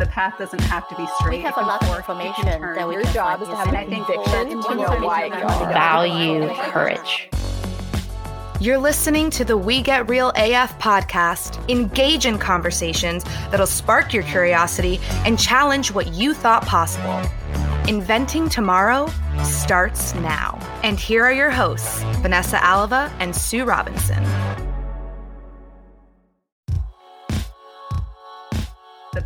the path doesn't have to be straight. We have a lot of information that we Your can job is to have And a I think conviction to know why you are. value courage. You're listening to the We Get Real AF podcast. Engage in conversations that'll spark your curiosity and challenge what you thought possible. Inventing Tomorrow starts now. And here are your hosts, Vanessa Alava and Sue Robinson.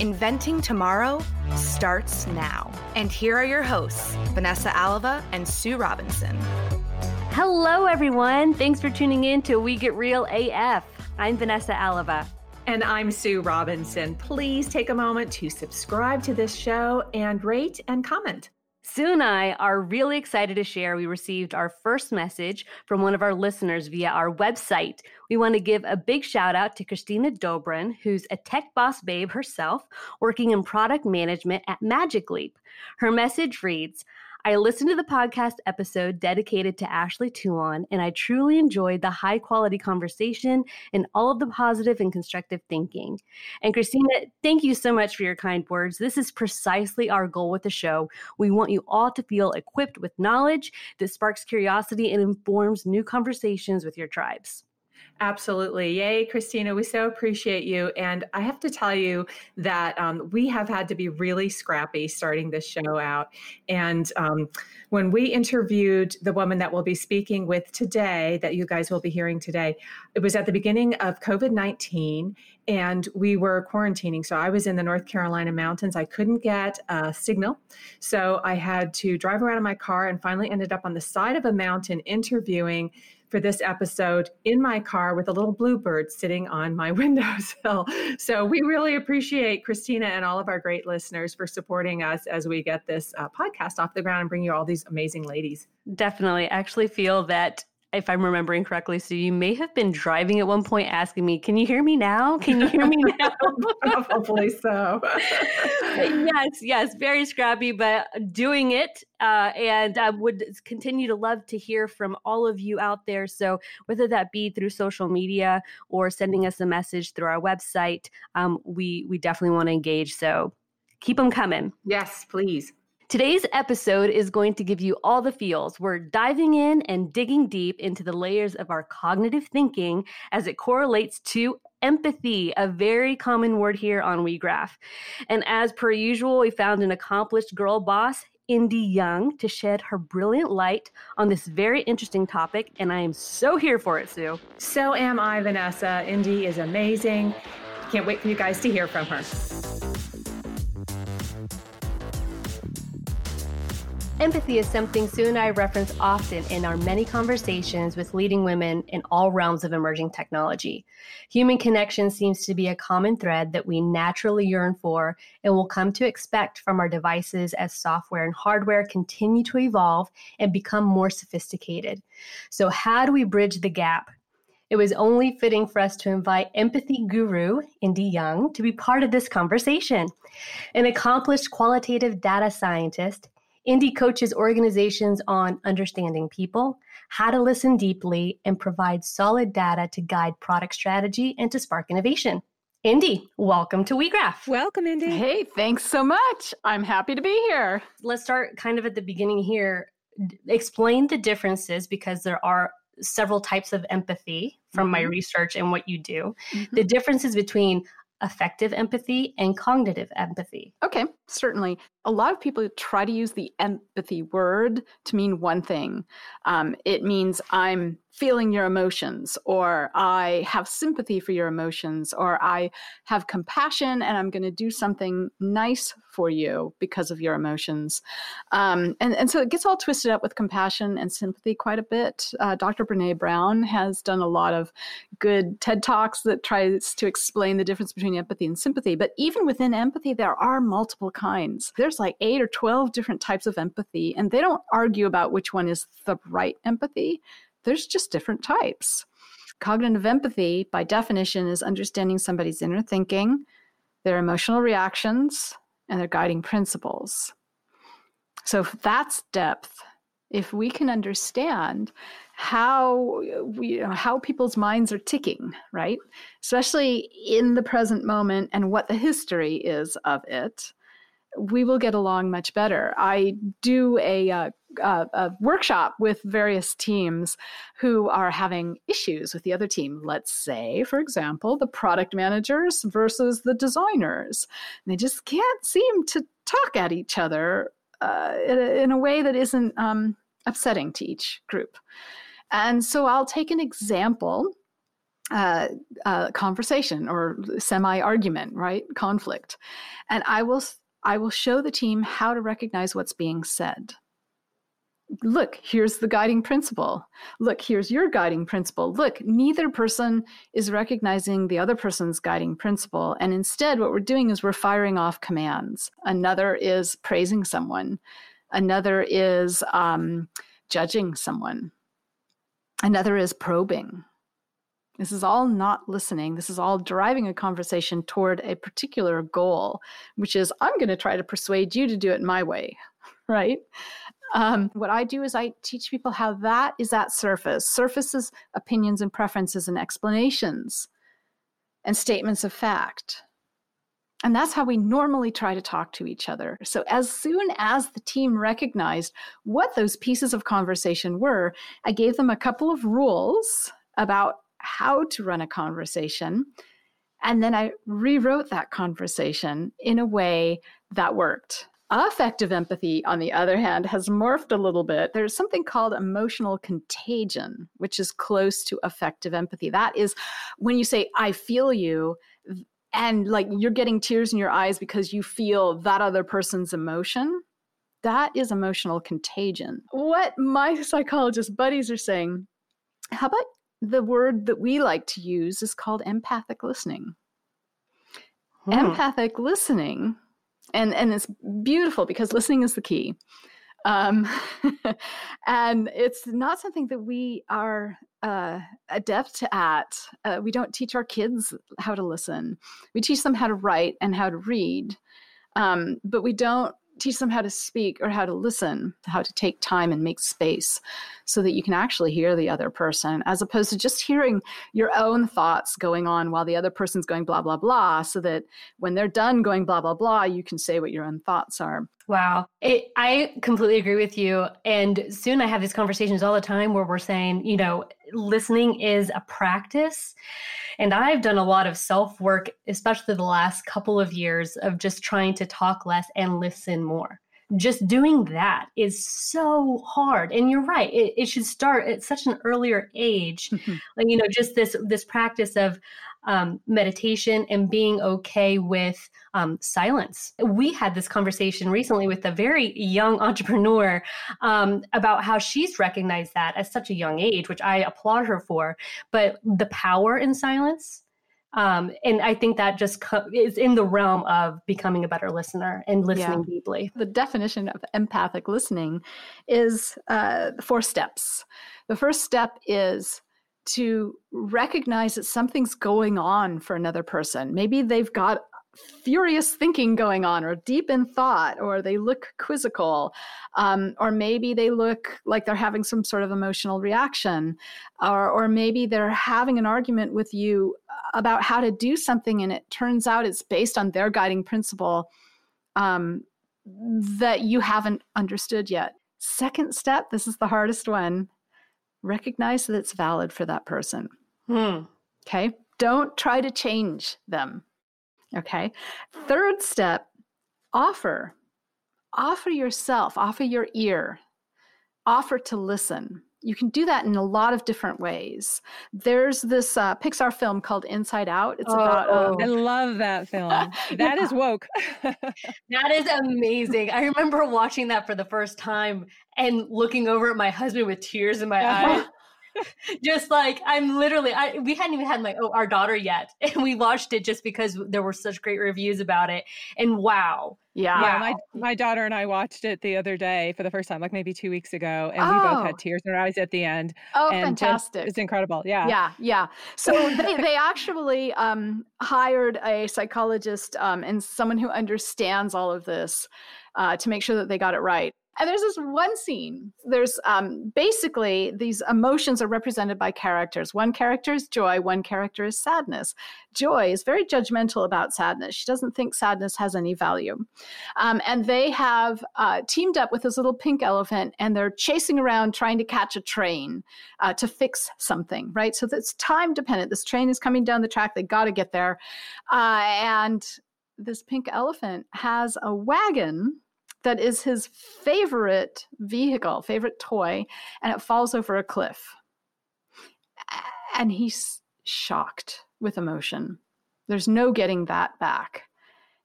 Inventing Tomorrow starts now. And here are your hosts, Vanessa Alava and Sue Robinson. Hello, everyone. Thanks for tuning in to We Get Real AF. I'm Vanessa Alava. And I'm Sue Robinson. Please take a moment to subscribe to this show and rate and comment. Sue and I are really excited to share we received our first message from one of our listeners via our website. We want to give a big shout out to Christina Dobrin, who's a tech boss babe herself, working in product management at Magic Leap. Her message reads, I listened to the podcast episode dedicated to Ashley Tuon, and I truly enjoyed the high quality conversation and all of the positive and constructive thinking. And Christina, thank you so much for your kind words. This is precisely our goal with the show. We want you all to feel equipped with knowledge that sparks curiosity and informs new conversations with your tribes. Absolutely. Yay, Christina. We so appreciate you. And I have to tell you that um, we have had to be really scrappy starting this show out. And um, when we interviewed the woman that we'll be speaking with today, that you guys will be hearing today, it was at the beginning of COVID 19 and we were quarantining. So I was in the North Carolina mountains. I couldn't get a signal. So I had to drive around in my car and finally ended up on the side of a mountain interviewing for this episode in my car with a little bluebird sitting on my windowsill. So we really appreciate Christina and all of our great listeners for supporting us as we get this uh, podcast off the ground and bring you all these amazing ladies. Definitely. I actually feel that if I'm remembering correctly, so you may have been driving at one point asking me, Can you hear me now? Can you hear me now? Hopefully so. yes, yes, very scrappy, but doing it. Uh, and I would continue to love to hear from all of you out there. So, whether that be through social media or sending us a message through our website, um, we, we definitely want to engage. So, keep them coming. yes, please. Today's episode is going to give you all the feels. We're diving in and digging deep into the layers of our cognitive thinking as it correlates to empathy, a very common word here on WeGraph. And as per usual, we found an accomplished girl boss, Indi Young, to shed her brilliant light on this very interesting topic. And I am so here for it, Sue. So am I, Vanessa. Indi is amazing. Can't wait for you guys to hear from her. Empathy is something Sue and I reference often in our many conversations with leading women in all realms of emerging technology. Human connection seems to be a common thread that we naturally yearn for and will come to expect from our devices as software and hardware continue to evolve and become more sophisticated. So, how do we bridge the gap? It was only fitting for us to invite empathy guru Indi Young to be part of this conversation. An accomplished qualitative data scientist, Indi coaches organizations on understanding people, how to listen deeply, and provide solid data to guide product strategy and to spark innovation. Indi, welcome to WeGraph. Welcome, Indi. Hey, thanks so much. I'm happy to be here. Let's start kind of at the beginning here. D- Explain the differences because there are several types of empathy from my Mhm. research and what you do. Mhm. The differences between affective empathy and cognitive empathy. Okay. Certainly a lot of people try to use the empathy word to mean one thing. Um, it means I'm feeling your emotions, or I have sympathy for your emotions, or I have compassion and I'm going to do something nice for you because of your emotions. Um, and, and so it gets all twisted up with compassion and sympathy quite a bit. Uh, Dr. Brene Brown has done a lot of good TED Talks that tries to explain the difference between empathy and sympathy. But even within empathy, there are multiple kinds. There's like eight or 12 different types of empathy, and they don't argue about which one is the right empathy there's just different types. Cognitive empathy, by definition, is understanding somebody's inner thinking, their emotional reactions, and their guiding principles. So, if that's depth, if we can understand how we, you know, how people's minds are ticking, right? Especially in the present moment and what the history is of it, we will get along much better. I do a, uh, uh, a, workshop with various teams who are having issues with the other team. Let's say, for example, the product managers versus the designers. And they just can't seem to talk at each other uh, in, a, in, a, way that isn't um, upsetting to each group. And so I'll take an example. Uh, uh, conversation or semi argument, right? Conflict. And I will I will show the team how to recognize what's being said. Look, here's the guiding principle. Look, here's your guiding principle. Look, neither person is recognizing the other person's guiding principle. And instead, what we're doing is we're firing off commands. Another is praising someone, another is um, judging someone, another is probing. This is all not listening. This is all driving a conversation toward a particular goal, which is I'm going to try to persuade you to do it my way, right? Um, what I do is I teach people how that is at surface. Surfaces opinions and preferences and explanations and statements of fact. And that's how we normally try to talk to each other. So, as soon as the team recognized what those pieces of conversation were, I gave them a couple of rules about how to run a conversation. And then I rewrote that conversation in a way that worked. Affective empathy, on the other hand, has morphed a little bit. There's something called emotional contagion, which is close to affective empathy. That is when you say, I feel you, and like you're getting tears in your eyes because you feel that other person's emotion. That is emotional contagion. What my psychologist buddies are saying, how about the word that we like to use is called empathic listening. Hmm. Empathic listening, and, and it's beautiful because listening is the key. Um, and it's not something that we are uh, adept at. Uh, we don't teach our kids how to listen. We teach them how to write and how to read, um, but we don't teach them how to speak or how to listen, how to take time and make space so that you can actually hear the other person, as opposed to just hearing your own thoughts going on while the other person's going blah, blah, blah, so that when they're done going blah, blah, blah, you can say what your own thoughts are. Wow. It, I completely agree with you. And soon I have these conversations all the time where we're saying, you know, listening is a practice. And I've done a lot of self work, especially the last couple of years, of just trying to talk less and listen more just doing that is so hard and you're right it, it should start at such an earlier age mm-hmm. like you know just this this practice of um, meditation and being okay with um, silence. We had this conversation recently with a very young entrepreneur um, about how she's recognized that at such a young age, which I applaud her for. But the power in silence um, and I think that just co- is in the realm of becoming a better listener and listening yeah. deeply. The definition of empathic listening is uh, four steps. The first step is to recognize that something's going on for another person. Maybe they've got furious thinking going on or deep in thought or they look quizzical um, or maybe they look like they're having some sort of emotional reaction or, or maybe they're having an argument with you about how to do something and it turns out it's based on their guiding principle um, that you haven't understood yet. Second step this is the hardest one recognize that it's valid for that person. Hmm. okay? Don't try to change them Okay. Third step offer, offer yourself, offer your ear, offer to listen. You can do that in a lot of different ways. There's this uh, Pixar film called Inside Out. It's Oh, about Oh. I love that film. That is woke. That is amazing. I remember watching that for the first time and looking over at my husband with tears in my eyes. just like I'm literally I we hadn't even had my oh, our daughter yet and we watched it just because there were such great reviews about it and wow yeah. yeah, my my daughter and I watched it the other day for the first time, like maybe two weeks ago, and we both Oh. had tears in our eyes at the end. Oh, and just- fantastic. It's incredible. Yeah. Yeah, yeah. So they, they actually um, hired a psychologist um, and someone who understands all of this uh, to make sure that they got it right. And there's this one scene. There's um, basically these emotions are represented by characters. One character is joy, one character is sadness. Joy is very judgmental about sadness. She doesn't think sadness has any value. Um, and they have uh, teamed up with this little pink elephant and they're chasing around trying to catch a train uh, to fix something, right? So it's time dependent. This train is coming down the track. They got to get there. Uh, and this pink elephant has a wagon that is his favorite vehicle, favorite toy, and it falls over a cliff. And he's shocked with emotion. There's no getting that back.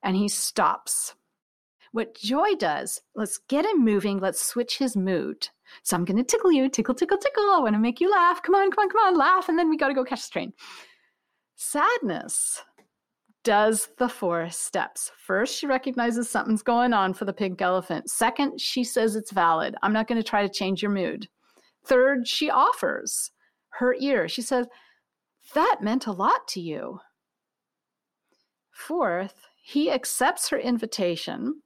And he stops. What Joy does, let's get him moving, let's switch his mood. So I'm going to tickle you, tickle, tickle, tickle. I want to make you laugh. Come on, come on, come on, laugh. And then we got to go catch the train. Sadness does the four steps. First, she recognizes something's going on for the pink elephant. Second, she says it's valid. I'm not going to try to change your mood. Third, she offers her ear. She says, That meant a lot to you. Fourth, he accepts her invitation.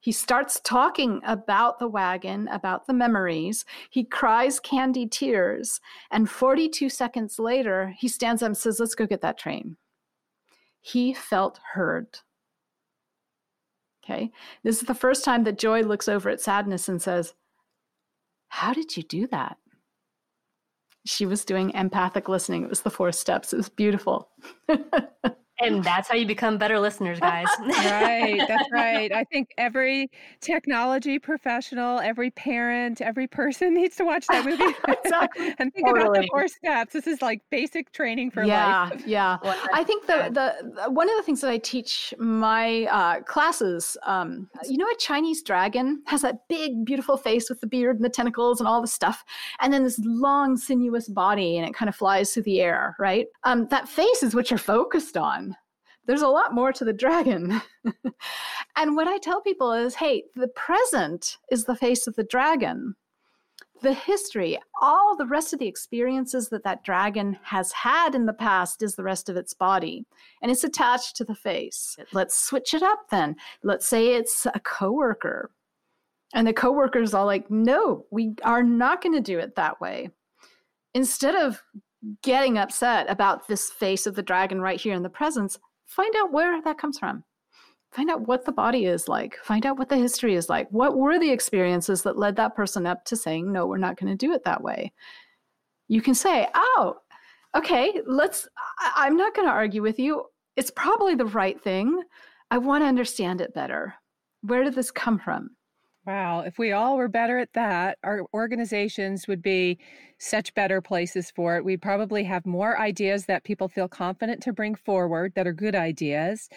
He starts talking about the wagon, about the memories. He cries candy tears. And 42 seconds later, he stands up and says, Let's go get that train. He felt heard. Okay. This is the first time that Joy looks over at sadness and says, How did you do that? She was doing empathic listening. It was the four steps. It was beautiful. and that's how you become better listeners guys right. That's right. I think every technology professional, every parent, every person needs to watch that movie Exactly. and think about the four steps. This is like basic training for yeah, life. yeah. Well, I think the, the the- one of the things that I teach my uh, classes, um, you know, a Chinese dragon has that big, beautiful face with the beard and the tentacles and all the stuff, and then this long, sinuous body, and it kind of flies through the air, right? Um, that face is what you're focused on. There's a lot more to the dragon. and what I tell people is, hey, the present is the face of the dragon the history, all the rest of the experiences that that dragon has had in the past is the rest of its body, and it's attached to the face. Let's switch it up then. Let's say it's a coworker, and the coworker's all like, "No, we are not going to do it that way." Instead of getting upset about this face of the dragon right here in the presence, find out where that comes from. Find out what the body is like. Find out what the history is like. What were the experiences that led that person up to saying no we're not going to do it that way? You can say oh okay let's I- i'm not going to argue with you. It's probably the right thing. I want to understand it better. Where did this come from Wow. If we all were better at that, our organizations would be such better places for it. We'd probably have more ideas that people feel confident to bring forward that are good ideas.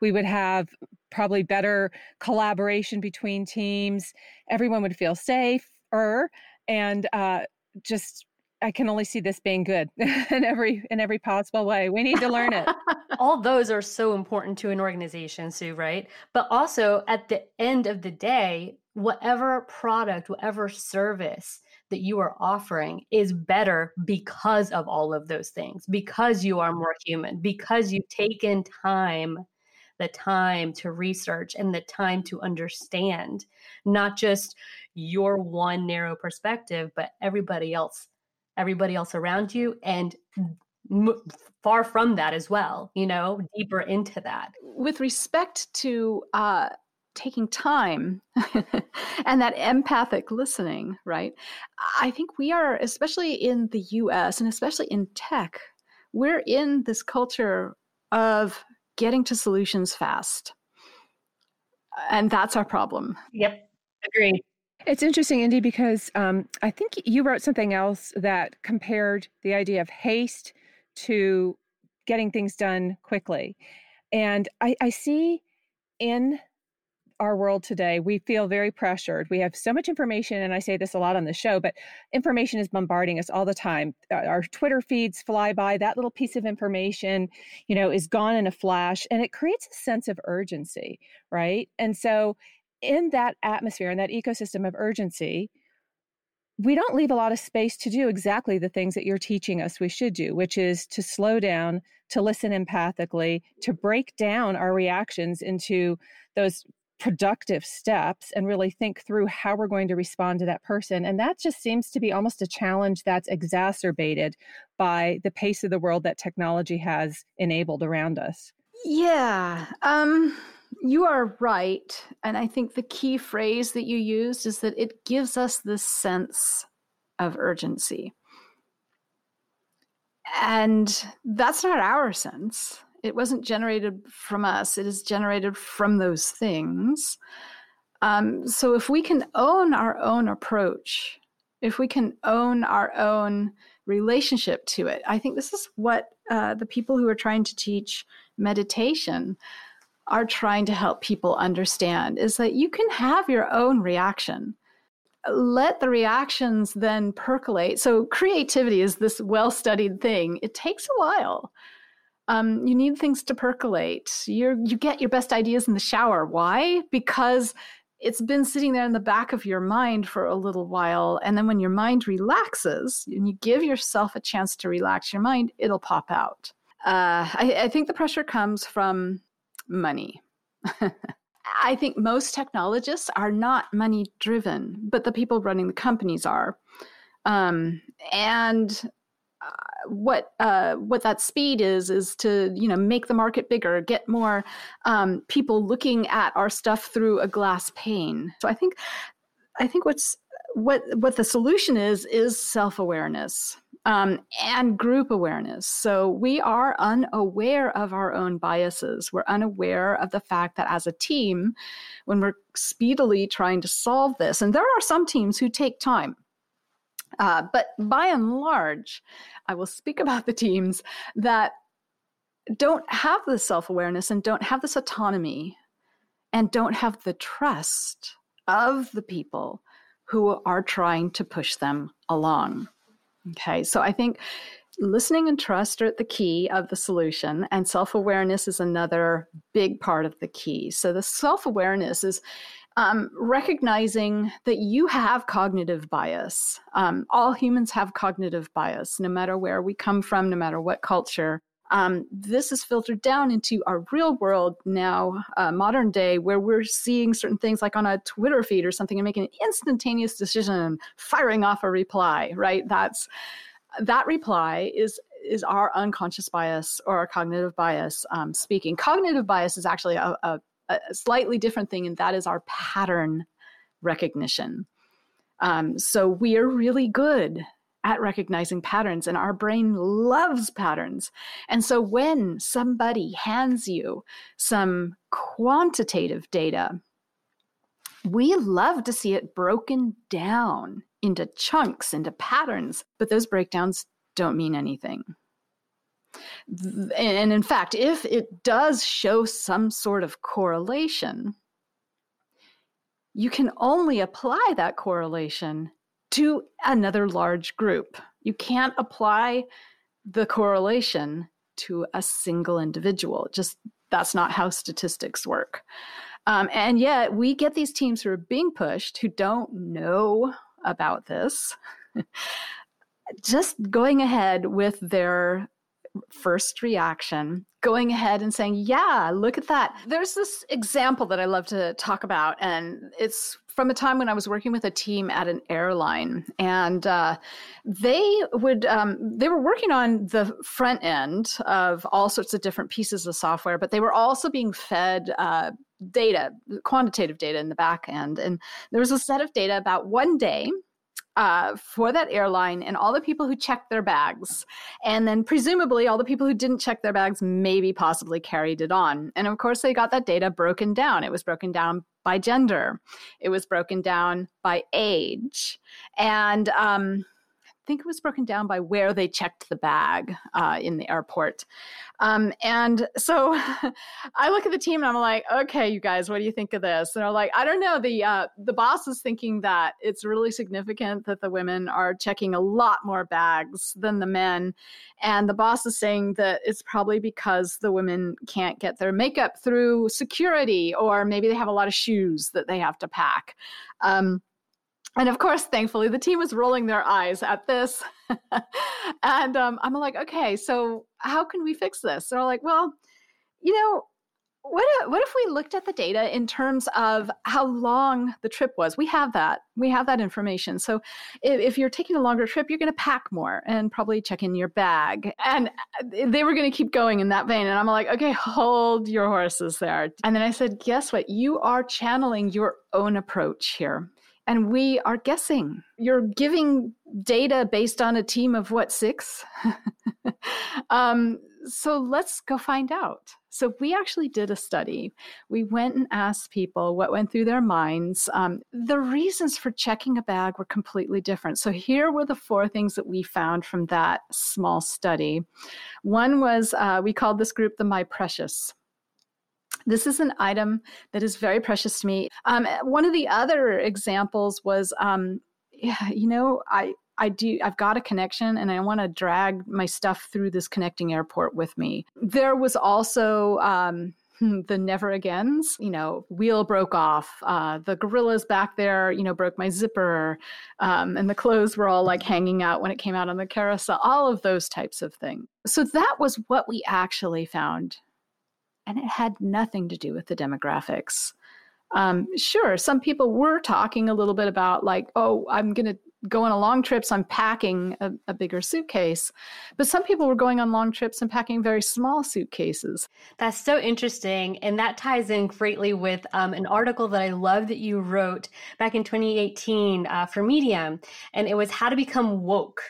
We would have probably better collaboration between teams. Everyone would feel safer and uh, just I can only see this being good in every in every possible way. We need to learn it. all those are so important to an organization sue right but also at the end of the day whatever product whatever service that you are offering is better because of all of those things because you are more human because you've taken time the time to research and the time to understand not just your one narrow perspective but everybody else everybody else around you and far from that as well you know deeper into that. With respect to uh, taking time and that empathic listening, right? I think we are, especially in the US and especially in tech, we're in this culture of getting to solutions fast. And that's our problem. Yep. Agreed. It's interesting, Indi, because um, I think you wrote something else that compared the idea of haste to getting things done quickly. And I, I see in our world today, we feel very pressured. We have so much information, and I say this a lot on the show, but information is bombarding us all the time. Uh, our Twitter feeds fly by. That little piece of information, you know, is gone in a flash, and it creates a sense of urgency, right? And so, in that atmosphere, in that ecosystem of urgency, we don't leave a lot of space to do exactly the things that you're teaching us we should do, which is to slow down, to listen empathically, to break down our reactions into those productive steps and really think through how we're going to respond to that person. And that just seems to be almost a challenge that's exacerbated by the pace of the world that technology has enabled around us. Yeah. Um you are right. And I think the key phrase that you used is that it gives us this sense of urgency. And that's not our sense. It wasn't generated from us, it is generated from those things. Um, so if we can own our own approach, if we can own our own relationship to it, I think this is what uh, the people who are trying to teach meditation are trying to help people understand is that you can have your own reaction. Let the reactions then percolate. So, creativity is this well studied thing. It takes a while. Um, you need things to percolate. you you get your best ideas in the shower. Why? Because it's been sitting there in the back of your mind for a little while. And then when your mind relaxes and you give yourself a chance to relax your mind, it'll pop out. Uh, I, I think the pressure comes from money. I think most technologists are not money driven, but the people running the companies are. Um, and what uh, what that speed is is to you know make the market bigger, get more um, people looking at our stuff through a glass pane. So I think I think what's what what the solution is is self awareness um, and group awareness. So we are unaware of our own biases. We're unaware of the fact that as a team, when we're speedily trying to solve this, and there are some teams who take time. Uh, but by and large, I will speak about the teams that don't have this self awareness and don't have this autonomy and don't have the trust of the people who are trying to push them along. Okay, so I think listening and trust are the key of the solution, and self awareness is another big part of the key. So, the self awareness is um, recognizing that you have cognitive bias. Um, all humans have cognitive bias, no matter where we come from, no matter what culture. Um, this is filtered down into our real world now, uh, modern day, where we're seeing certain things like on a Twitter feed or something and making an instantaneous decision and firing off a reply, right? That's that reply is is our unconscious bias or our cognitive bias um, speaking. Cognitive bias is actually a, a, a, slightly different thing, and that is our pattern recognition. Um, so we are really good at recognizing patterns, and our brain loves patterns. And so when somebody hands you some quantitative data, we love to see it broken down into chunks, into patterns, but those breakdowns don't mean anything. And in fact, if it does show some sort of correlation, you can only apply that correlation to another large group. You can't apply the correlation to a single individual. Just that's not how statistics work. Um, and yet, we get these teams who are being pushed who don't know about this, just going ahead with their first reaction, going ahead and saying, Yeah, look at that. There's this example that I love to talk about, and it's from a time when I was working with a team at an airline, and uh, they would um, they were working on the front end of all sorts of different pieces of software, but they were also being fed. Uh, data quantitative data in the back end and there was a set of data about one day uh, for that airline and all the people who checked their bags. And then presumably all the people who didn't check their bags maybe possibly carried it on. And of course, they got that data broken down. It was broken down by gender, it was broken down by age. And um, think it was broken down by where they checked the bag uh, in the airport. Um, and so I look at the team and I'm like, okay, you guys, what do you think of this? And I'm like, I don't know. The uh, the boss is thinking that it's really significant that the women are checking a lot more bags than the men, and the boss is saying that it's probably because the women can't get their makeup through security, or maybe they have a lot of shoes that they have to pack. Um, and of course, thankfully, the team was rolling their eyes at this. and um, I'm like, okay, so how can we fix this? They're like, well, you know, what if, what if we looked at the data in terms of how long the trip was? We have that. We have that information. So if, if you're taking a longer trip, you're going to pack more and probably check in your bag. And they were going to keep going in that vein. And I'm like, okay, hold your horses there. And then I said, guess what? You are channeling your own approach here and we are guessing. You're giving data based on a team of what, six? um, so let's go find out. So we actually did a study. We went and asked people what went through their minds. Um, the reasons for checking a bag were completely different. So here were the four things that we found from that small study. One was uh, we called this group the My Precious. This is an item that is very precious to me. Um, one of the other examples was, um, yeah, you know, I I do I've got a connection and I want to drag my stuff through this connecting airport with me. There was also um, the never agains you know wheel broke off uh, the gorillas back there you know broke my zipper um, and the clothes were all like hanging out when it came out on the carousel all of those types of things so that was what we actually found and it had nothing to do with the demographics. Um, sure, some people were talking a little bit about, like, oh, I'm going to go on a long trip, so I'm packing a, a, bigger suitcase. But some people were going on long trips and packing very small suitcases. That's so interesting. And that ties in greatly with um, an article that I love that you wrote back in 2018 uh, for Medium. And it was How to Become Woke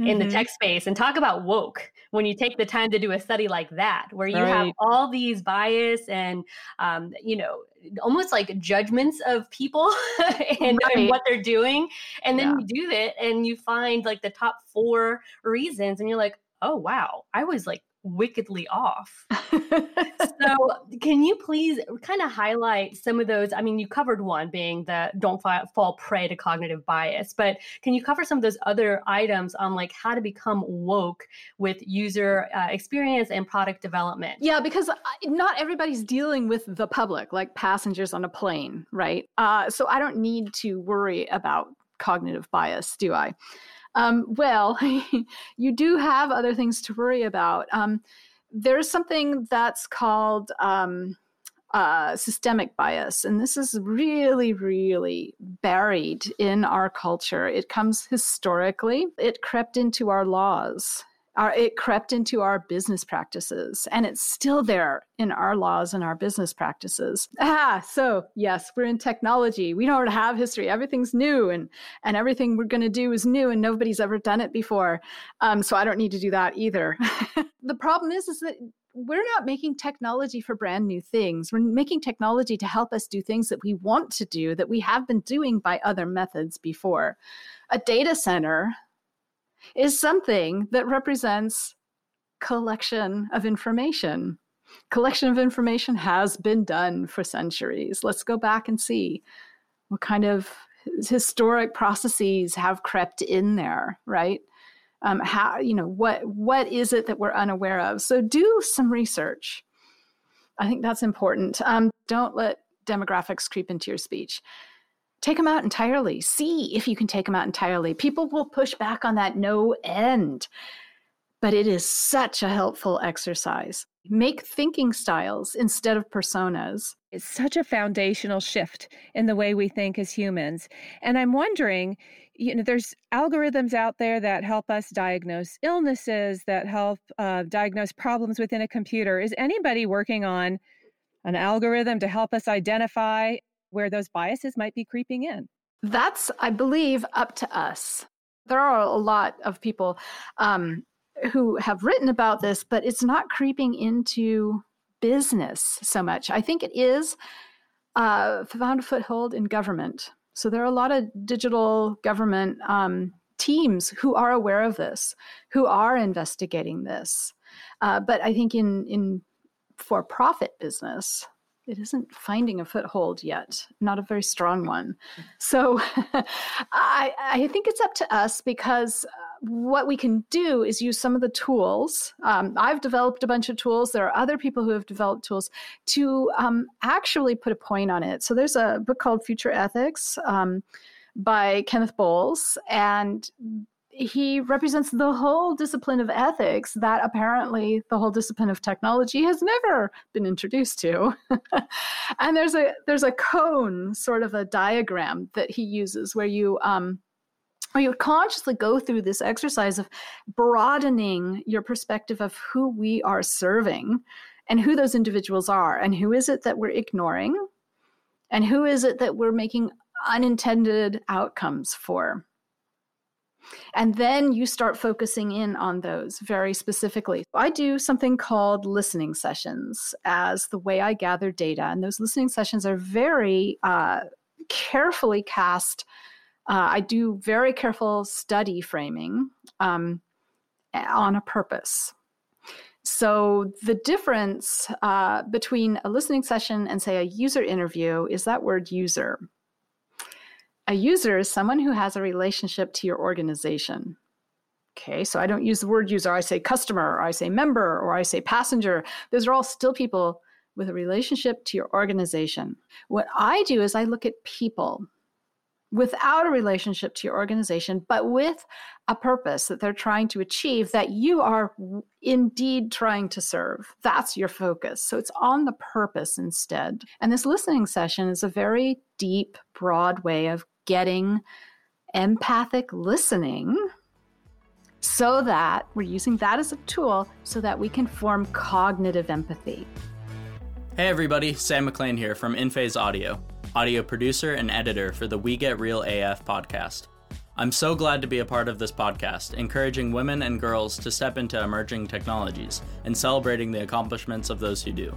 mm-hmm. in the mm-hmm. tech space. And talk about woke when you take the time to do a study like that, where you right. have all these bias and, um, you know, almost like judgments of people and, right. and, what they're doing. And then yeah. you do it and you find like the top four reasons, and you're like, oh, wow, I was like wickedly off. so, can you please kind of highlight some of those? I mean, you covered one being the don't fall prey to cognitive bias, but can you cover some of those other items on like how to become woke with user uh, experience and product development? Yeah, because uh, not everybody's dealing with the public, like passengers on a plane, right? Uh, so, I don't need to worry about cognitive bias, do I? Um, well, you do have other things to worry about. Um, there's something that's called um, uh, systemic bias, and this is really, really buried in our culture. It comes historically, it crept into our laws our, it crept into our business practices and it's still there in our laws and our business practices. Ah so yes we're in technology. We don't have history. Everything's new and and everything we're going to do is new and nobody's ever done it before. Um, so i don't need to do that either. The problem is is that we're not making technology for brand new things. We're making technology to help us do things that we want to do that we have been doing by other methods before. A data center is something that represents collection of information. Collection of information has been done for centuries. Let's go back and see what kind of historic processes have crept in there, right? Um, how you know what what is it that we're unaware of? So do some research. I think that's important. Um, don't let demographics creep into your speech take them out entirely. See if you can take them out entirely. People will push back on that no end, but it is such a helpful exercise. Make thinking styles instead of personas. It's such a foundational shift in the way we think as humans. And I'm wondering, you know, there's algorithms out there that help us diagnose illnesses, that help uh, diagnose problems within a computer. Is anybody working on an algorithm to help us identify where those biases might be creeping in. That's, I believe, up to us. There are a lot of people um, who have written about this, but it's not creeping into business so much. I think it is uh, found a foothold in government. So there are a lot of digital government um, teams who are aware of this, who are investigating this. Uh, but I think in in for profit business, it isn't finding a foothold yet, not a very strong one. So I, I think it's up to us because uh, what we can do is use some of the tools. Um, I've developed a bunch of tools. There are other people who have developed tools to um, actually put a point on it. So there's a book called Future Ethics um, by Cennydd Bowles, and he represents the whole discipline of ethics that apparently the whole discipline of technology has never been introduced to. And there's a there's a cone sort of a diagram that he uses where you um or you consciously go through this exercise of broadening your perspective of who we are serving and who those individuals are and who is it that we're ignoring and who is it that we're making unintended outcomes for and then you start focusing in on those very specifically. I do something called listening sessions as the way I gather data. And those listening sessions are very uh, carefully cast. Uh, I do very careful study framing um, on a purpose. So, the difference uh, between a listening session and, say, a user interview is that word user. A user is someone who has a relationship to your organization. Okay, so I don't use the word user, I say customer, or I say member, or I say passenger. Those are all still people with a relationship to your organization. What I do is I look at people without a relationship to your organization, but with a purpose that they're trying to achieve that you are indeed trying to serve. That's your focus. So it's on the purpose instead. And this listening session is a very deep, broad way of getting empathic listening so that we're using that as a tool so that we can form cognitive empathy. Hey everybody, Sam McLean here from InPhase Audio, audio producer and editor for the We Get Real AF podcast. I'm so glad to be a part of this podcast, encouraging women and girls to step into emerging technologies and celebrating the accomplishments of those who do.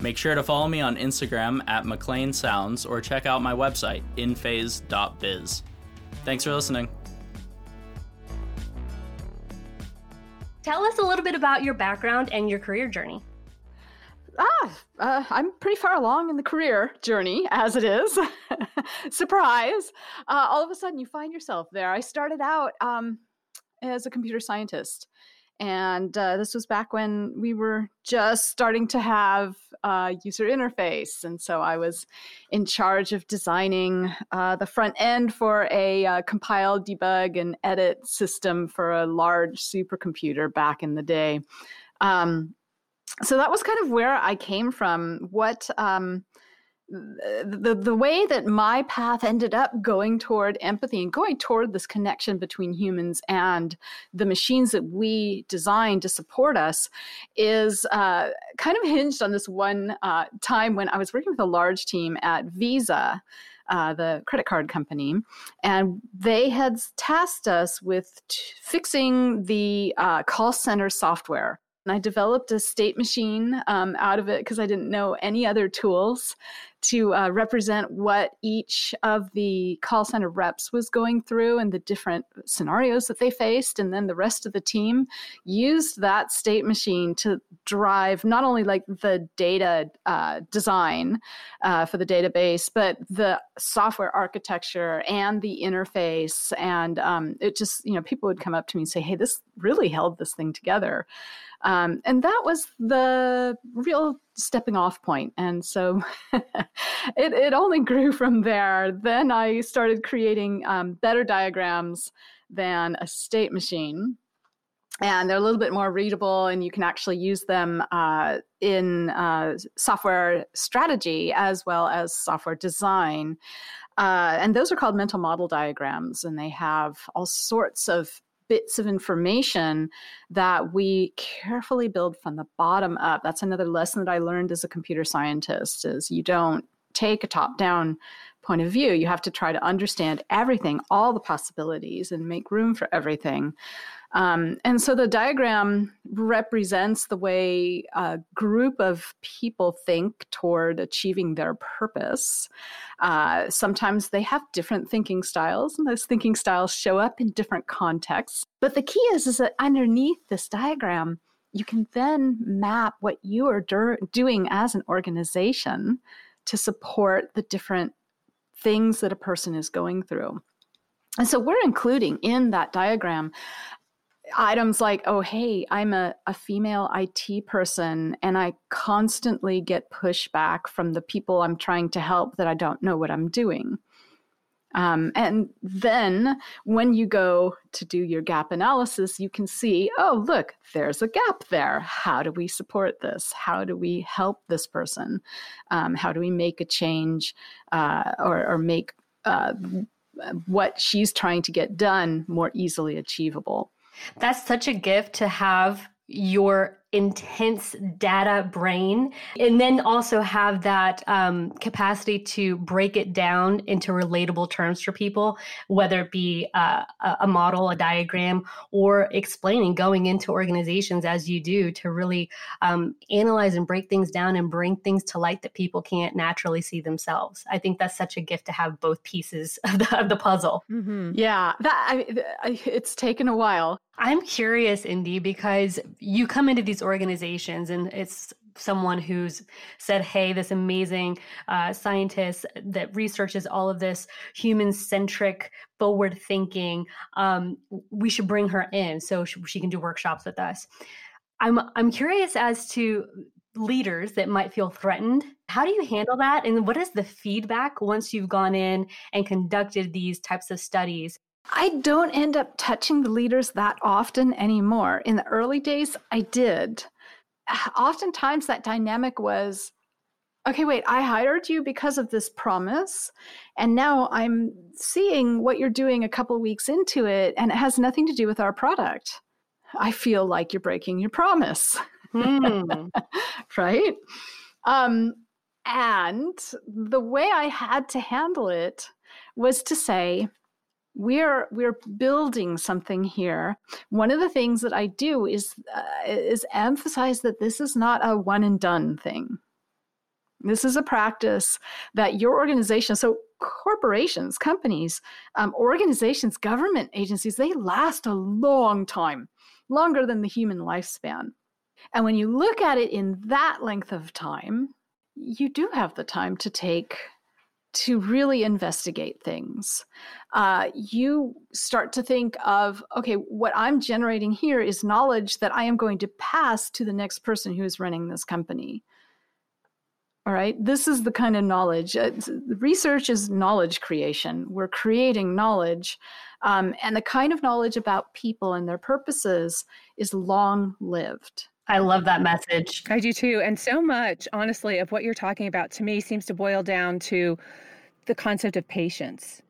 Make sure to follow me on Instagram at McLean Sounds or check out my website, inphase.biz. Thanks for listening. Tell us a little bit about your background and your career journey. Ah, uh, I'm pretty far along in the career journey as it is. Surprise! Uh, all of a sudden, you find yourself there. I started out um, as a computer scientist. And uh, this was back when we were just starting to have a user interface. And so I was in charge of designing uh, the front end for a uh, compile, debug, and edit system for a large supercomputer back in the day. Um, so that was kind of where I came from. What um, the the way that my path ended up going toward empathy and going toward this connection between humans and the machines that we designed to support us is uh, kind of hinged on this one uh, time when I was working with a large team at Visa. Uh, the credit card company, and they had tasked us with t- fixing the uh, call center software I developed a state machine um, out of it because I didn't know any other tools to uh, represent what each of the call center reps was going through and the different scenarios that they faced. And then the rest of the team used that state machine to drive not only like the data uh, design uh, for the database, but the software architecture and the interface. And um, it just, you know, people would come up to me and say, hey, this really held this thing together. Um, and that was the real stepping off point. And so it, it only grew from there. Then I started creating um, better diagrams than a state machine. And they're a little bit more readable, and you can actually use them uh, in uh, software strategy as well as software design. Uh, and those are called mental model diagrams, and they have all sorts of bits of information that we carefully build from the bottom up. That's another lesson that I learned as a computer scientist is you don't take a top down point of view. You have to try to understand everything, all the possibilities, and make room for everything. Um, and so the diagram represents the way a group of people think toward achieving their purpose. Uh, sometimes they have different thinking styles, and those thinking styles show up in different contexts. But the key is, is that underneath this diagram, you can then map what you are do- doing as an organization to support the different things that a person is going through. And so we're including in that diagram items like, oh, hey, I'm a, a female IT person and I constantly get pushback from the people I'm trying to help that I don't know what I'm doing. Um, and then when you go to do your gap analysis, you can see, oh, look, there's a gap there. How do we support this? How do we help this person? Um, how do we make a change uh, or, or, make uh, what she's trying to get done more easily achievable? That's such a gift to have your intense data brain and then also have that um, capacity to break it down into relatable terms for people whether it be uh, a model a diagram or explaining going into organizations as you do to really um, analyze and break things down and bring things to light that people can't naturally see themselves. I think that's such a gift to have both pieces of the, of the puzzle. Mm-hmm. yeah that I, it's taken a while. I'm curious Indi because you come into these organizations and it's someone who's said hey this amazing uh, scientist that researches all of this human centric forward thinking um, we should bring her in so she, she can do workshops with us. I'm i'm curious as to leaders that might feel threatened. How do you handle that and what is the feedback once you've gone in and conducted these types of studies I don't end up touching the leaders that often anymore. In the early days, I did. Oftentimes, that dynamic was okay, wait, I hired you because of this promise. And now I'm seeing what you're doing a couple weeks into it, and it has nothing to do with our product. I feel like you're breaking your promise. Hmm. right? Um, and the way I had to handle it was to say, we're we're building something here. One of the things that i do is uh, is emphasize that this is not a one and done thing. This is a practice that your organization so corporations companies um, organizations government agencies they last a long time longer than the human lifespan. And when you look at it in that length of time you do have the time to take to really investigate things, uh, you start to think of okay, what I'm generating here is knowledge that I am going to pass to the next person who is running this company. All right, this is the kind of knowledge. Uh, research is knowledge creation. We're creating knowledge. Um, and the kind of knowledge about people and their purposes is long lived. I love that message. I do too. And so much, honestly, of what you're talking about to me seems to boil down to the concept of patience,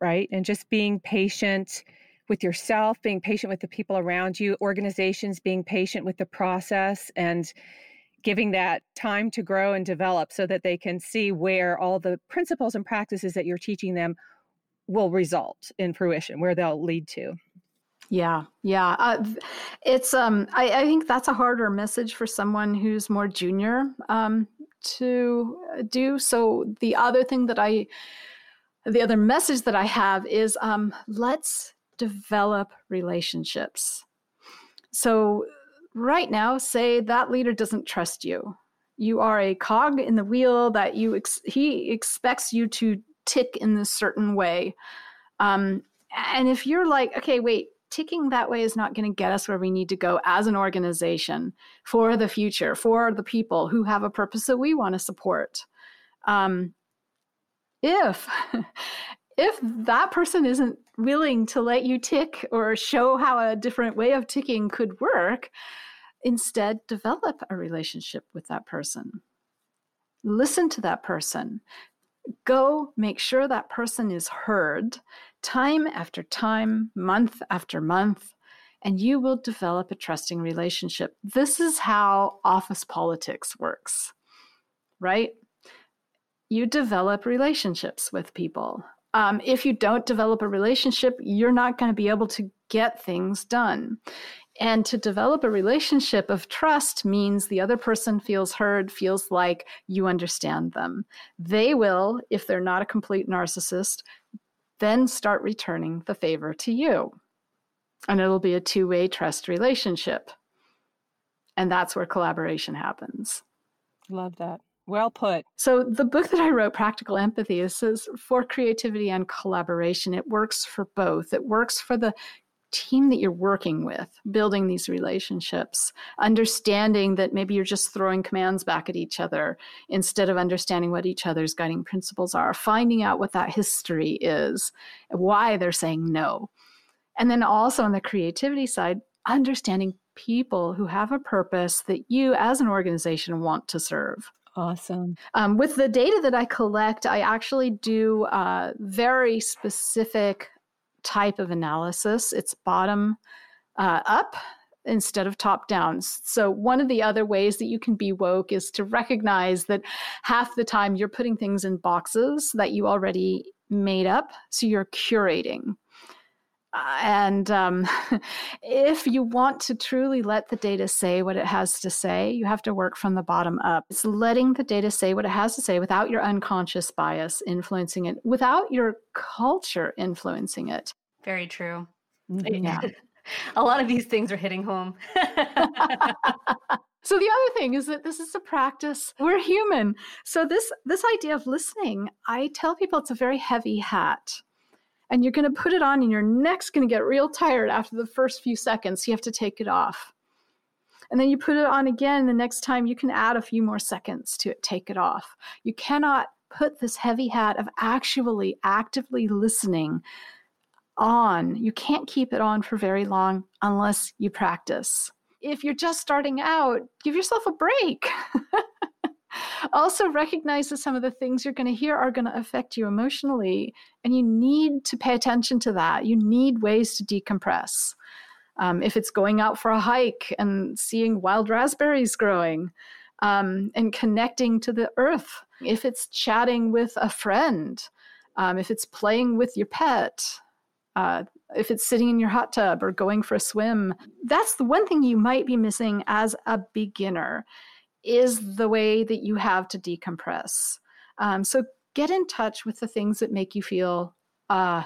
right? And just being patient with yourself, being patient with the people around you, organizations being patient with the process and giving that time to grow and develop so that they can see where all the principles and practices that you're teaching them will result in fruition, where they'll lead to. Yeah, yeah. Uh, it's um I, I think that's a harder message for someone who's more junior um to uh, do. So the other thing that I the other message that I have is um let's develop relationships. So right now say that leader doesn't trust you. You are a cog in the wheel that you ex- he expects you to tick in this certain way. Um and if you're like, okay, wait, ticking that way is not going to get us where we need to go as an organization for the future, for the people who have a purpose that we want to support. Um, if if that person isn't willing to let you tick or show how a different way of ticking could work, instead develop a relationship with that person. Listen to that person. Go make sure that person is heard time after time, month after month, and you will develop a trusting relationship. This is how office politics works, right? you develop relationships with people. Um, if you don't develop a relationship, you're not going to be able to get things done. And to develop a relationship of trust means the other person feels heard, feels like you understand them. They will, if they're not a complete narcissist, then start returning the favor to you. And it'll be a two way trust relationship. And that's where collaboration happens. Love that. Well put. So, the book that I wrote, Practical Empathy, is says for creativity and collaboration. It works for both. It works for the team that you're working with, building these relationships, understanding that maybe you're just throwing commands back at each other instead of understanding what each other's guiding principles are, finding out what that history is, why they're saying no. And then also on the creativity side, understanding people who have a purpose that you as an organization want to serve. Awesome. Um, with the data that I collect, I actually do uh, very specific type of analysis. It's bottom uh, up instead of top down. So, one of the other ways that you can be woke is to recognize that half the time you're putting things in boxes that you already made up. So, you're curating. Uh, and um, if you want to truly let the data say what it has to say, you have to work from the bottom up. It's letting the data say what it has to say without your unconscious bias influencing it, without your culture influencing it. Very true. Mm-hmm. Yeah. a lot of these things are hitting home. so the other thing is that this is a practice we're human so this this idea of listening i tell people it's a very heavy hat and you're going to put it on and your neck's going to get real tired after the first few seconds. You have to take it off. And then you put it on again. The next time you can add a few more seconds to it, take it off. You cannot put this heavy hat of actually actively listening on. You can't keep it on for very long unless you practice. If you're just starting out, give yourself a break. also recognize that some of the things you're going to hear are going to affect you emotionally and you need to pay attention to that. You need ways to decompress. Um, if it's going out for a hike and seeing wild raspberries growing um, and connecting to the earth. If it's chatting with a friend um, if it's playing with your pet uh, if it's sitting in your hot tub or going for a swim that's the one thing you might be missing as a beginner is the way that you have to decompress. Um, so get in touch with the things that make you feel uh,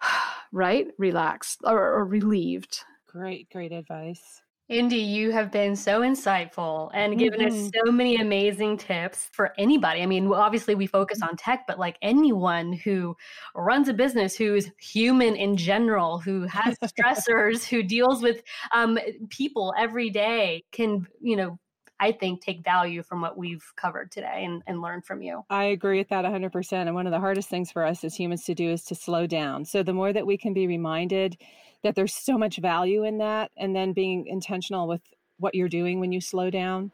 right, relaxed, or, or relieved. Great, great advice. Indi, you have been so insightful and given mm-hmm. us so many amazing tips for anybody. I mean, obviously we focus on tech, but like anyone who runs a business, who's human in general, who has stressors, who deals with um, people every day, can you know I think, take value from what we've covered today and, and learn from you. I agree with that 100%. And one of the hardest things for us as humans to do is to slow down. So the more that we can be reminded that there's so much value in that, and then being intentional with what you're doing when you slow down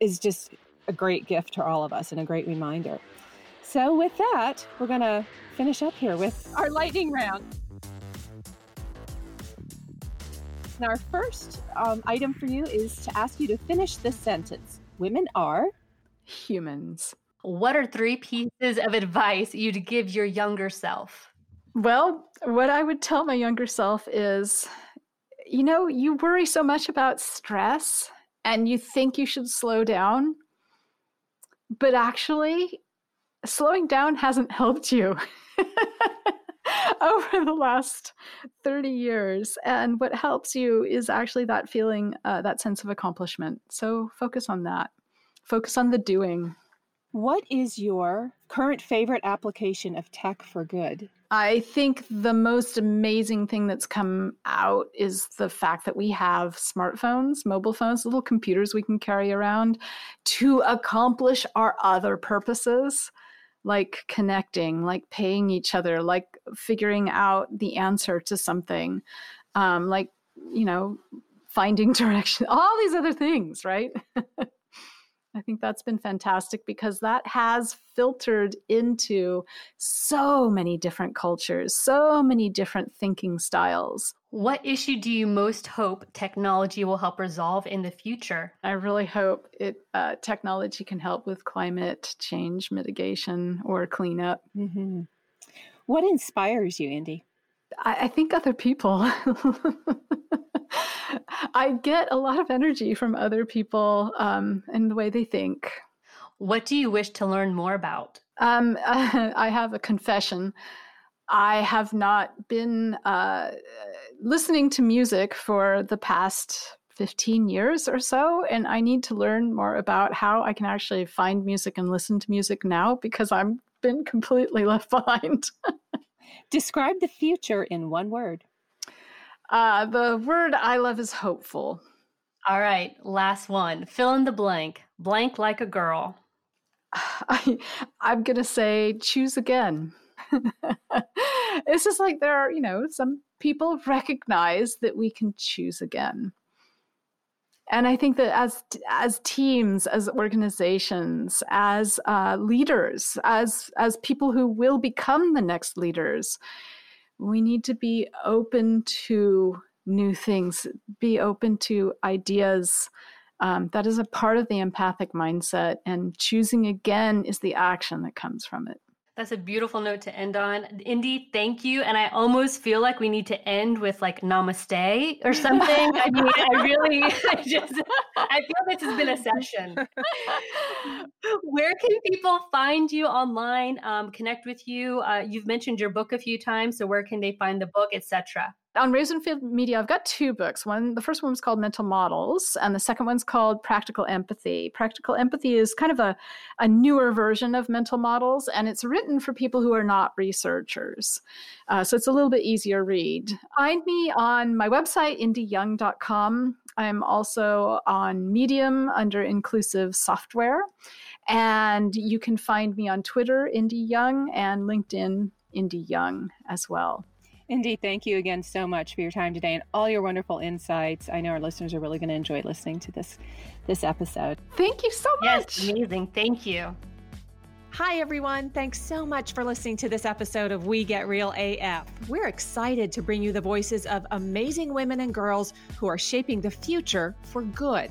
is just a great gift to all of us and a great reminder. So, with that, we're going to finish up here with our lightning round. Now, our first um, item for you is to ask you to finish this sentence. Women are humans. What are three pieces of advice you'd give your younger self? Well, what I would tell my younger self is you know, you worry so much about stress and you think you should slow down, but actually, slowing down hasn't helped you. over the last 30 years. And what helps you is actually that feeling, uh, that sense of accomplishment. So focus on that, focus on the doing. What is your current favorite application of tech for good? I think the most amazing thing that's come out is the fact that we have smartphones, mobile phones, little computers we can carry around to accomplish our other purposes like connecting, like paying each other, like figuring out the answer to something, um, like, you know, finding direction, all these other things, right? I think that's been fantastic because that has filtered into so many different cultures, so many different thinking styles. What issue do you most hope technology will help resolve in the future? I really hope it uh, technology can help with climate change mitigation or cleanup. Mm-hmm. What inspires you, Indi? I, I think other people. I get a lot of energy from other people um, and the way they think. What do you wish to learn more about? Um, I have a confession. I have not been uh, listening to music for the past 15 years or so, and I need to learn more about how I can actually find music and listen to music now because I've been completely left behind. Describe the future in one word. Uh, the word I love is hopeful. All right, last one. Fill in the blank. Blank like a girl. I, I'm going to say choose again. it's just like there are, you know, some people recognize that we can choose again. And I think that as as teams, as organizations, as uh, leaders, as as people who will become the next leaders, we need to be open to new things, be open to ideas. Um, that is a part of the empathic mindset, and choosing again is the action that comes from it. That's a beautiful note to end on. Indi, thank you. And I almost feel like we need to end with like namaste or something. I mean, I really I just I feel this has been a session. Where can people find you online, um, connect with you? Uh, you've mentioned your book a few times, so where can they find the book, etc.? On Rosenfeld Media, I've got two books. One, the first one was called Mental Models, and the second one's called Practical Empathy. Practical Empathy is kind of a, a newer version of mental models, and it's written for people who are not researchers. Uh, so it's a little bit easier read. Find me on my website, indiyoung.com. I'm also on Medium under Inclusive Software. And you can find me on Twitter, Indi Young, and LinkedIn, Indi Young as well. Indi, thank you again so much for your time today and all your wonderful insights. I know our listeners are really going to enjoy listening to this this episode. Thank you so much. Yes, amazing. Thank you. Hi, everyone. Thanks so much for listening to this episode of We Get Real AF. We're excited to bring you the voices of amazing women and girls who are shaping the future for good.